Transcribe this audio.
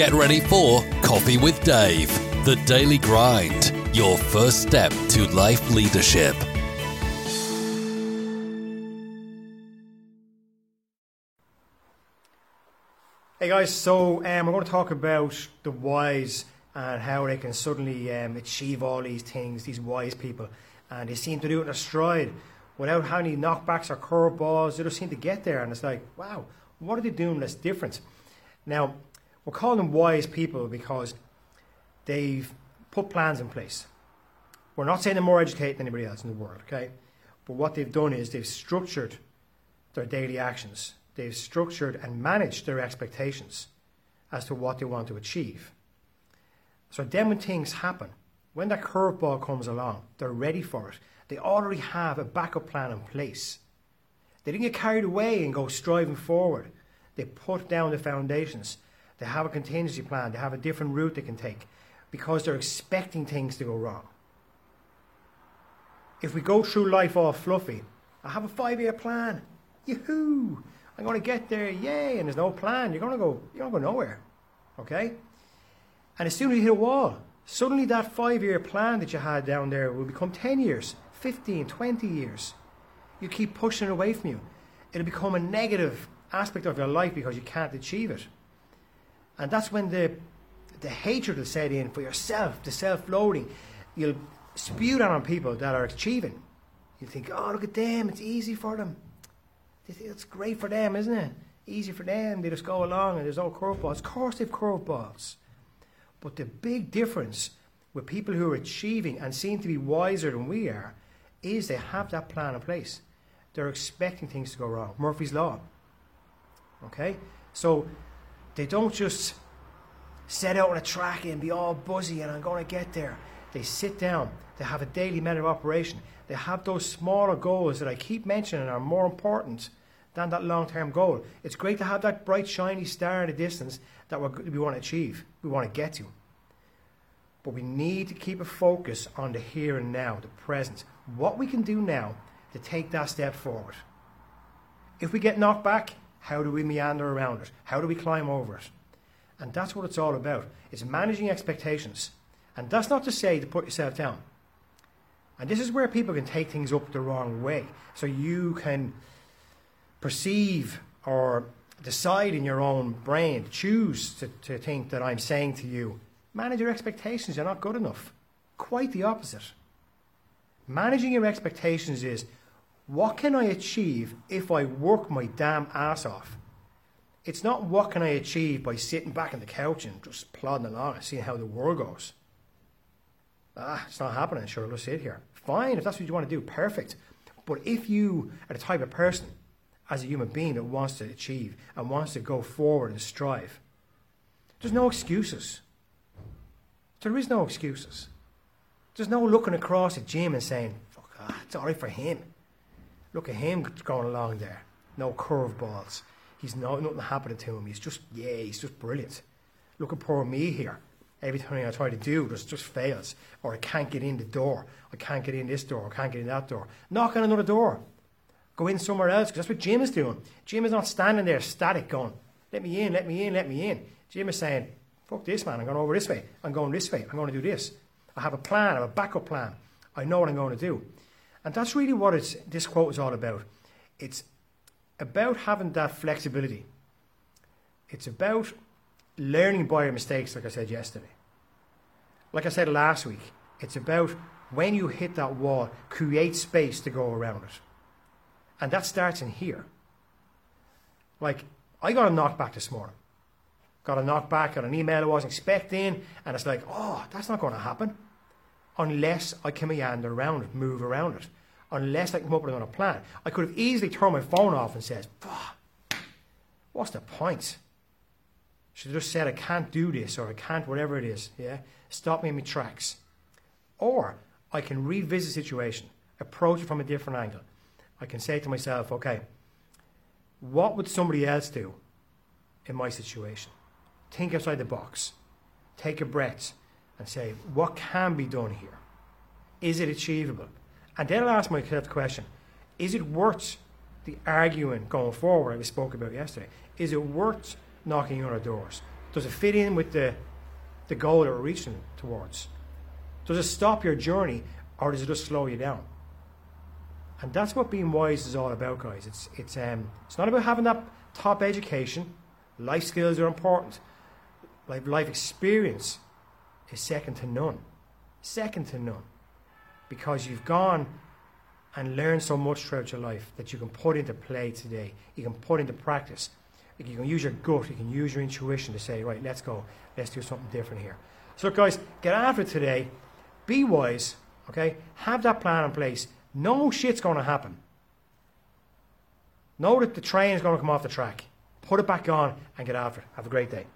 Get ready for Coffee with Dave, the daily grind, your first step to life leadership. Hey guys, so um, we're going to talk about the wise and how they can suddenly um, achieve all these things, these wise people. And they seem to do it in a stride without having any knockbacks or curveballs. They just seem to get there. And it's like, wow, what are they doing that's different? Now, we're calling them wise people because they've put plans in place. We're not saying they're more educated than anybody else in the world, okay? But what they've done is they've structured their daily actions they've structured and managed their expectations as to what they want to achieve. So then when things happen, when that curveball comes along, they're ready for it. They already have a backup plan in place. They didn't get carried away and go striving forward. They put down the foundations. They have a contingency plan. They have a different route they can take because they're expecting things to go wrong. If we go through life all fluffy, I have a five year plan. Yoo-hoo! I'm going to get there, yay, and there's no plan. You're going to go, you're going to go nowhere. Okay? And as soon as you hit a wall, suddenly that five year plan that you had down there will become 10 years, 15, 20 years. You keep pushing it away from you. It'll become a negative aspect of your life because you can't achieve it. And that's when the, the hatred will set in for yourself, the self loathing. You'll spew that on people that are achieving. You think, oh, look at them, it's easy for them. It's great for them, isn't it? Easy for them. They just go along and there's no curveballs. Of course, they've curveballs. But the big difference with people who are achieving and seem to be wiser than we are is they have that plan in place. They're expecting things to go wrong. Murphy's Law. Okay? So they don't just set out on a track and be all buzzy and I'm going to get there. They sit down. They have a daily method of operation. They have those smaller goals that I keep mentioning are more important than that long term goal. It's great to have that bright, shiny star in the distance that we want to achieve, we want to get to. But we need to keep a focus on the here and now, the present. What we can do now to take that step forward. If we get knocked back, how do we meander around it? How do we climb over it? And that's what it's all about. It's managing expectations. And that's not to say to put yourself down. And this is where people can take things up the wrong way. So you can perceive or decide in your own brain, choose to, to think that I'm saying to you, manage your expectations, you're not good enough. Quite the opposite. Managing your expectations is what can I achieve if I work my damn ass off? It's not what can I achieve by sitting back on the couch and just plodding along and seeing how the world goes. Ah, it's not happening, sure, let's sit here. Fine, if that's what you want to do, perfect. But if you are the type of person as a human being that wants to achieve and wants to go forward and strive. There's no excuses. There is no excuses. There's no looking across at Jim and saying, fuck, ah, it's all right for him. Look at him going along there. No curveballs. He's no, nothing happening to him. He's just, yeah, he's just brilliant. Look at poor me here. Everything I try to do just, just fails. Or I can't get in the door. I can't get in this door. I can't get in that door. Knock on another door. Go in somewhere else because that's what Jim is doing. Jim is not standing there static going, let me in, let me in, let me in. Jim is saying, fuck this, man. I'm going over this way. I'm going this way. I'm going to do this. I have a plan. I have a backup plan. I know what I'm going to do. And that's really what it's, this quote is all about. It's about having that flexibility. It's about learning by your mistakes, like I said yesterday. Like I said last week, it's about when you hit that wall, create space to go around it. And that starts in here. Like, I got a knockback this morning. Got a knockback on an email I wasn't expecting, and it's like, oh, that's not going to happen. Unless I can meander around it, move around it. Unless I come up with another plan. I could have easily turned my phone off and said, what's the point? Should have just said, I can't do this, or I can't whatever it is. Yeah? Stop me in my tracks. Or I can revisit the situation, approach it from a different angle. I can say to myself, okay, what would somebody else do in my situation? Think outside the box. Take a breath and say, what can be done here? Is it achievable? And then I'll ask myself the question is it worth the arguing going forward I spoke about yesterday? Is it worth knocking on our doors? Does it fit in with the, the goal that we're reaching towards? Does it stop your journey or does it just slow you down? And that's what being wise is all about, guys. It's, it's, um, it's not about having that top education. Life skills are important. Life, life experience is second to none. Second to none. Because you've gone and learned so much throughout your life that you can put into play today. You can put into practice. You can use your gut, you can use your intuition to say, right, let's go, let's do something different here. So, look, guys, get after it today. Be wise, okay? Have that plan in place. No shit's going to happen. Know that the train is going to come off the track. Put it back on and get after it. Have a great day.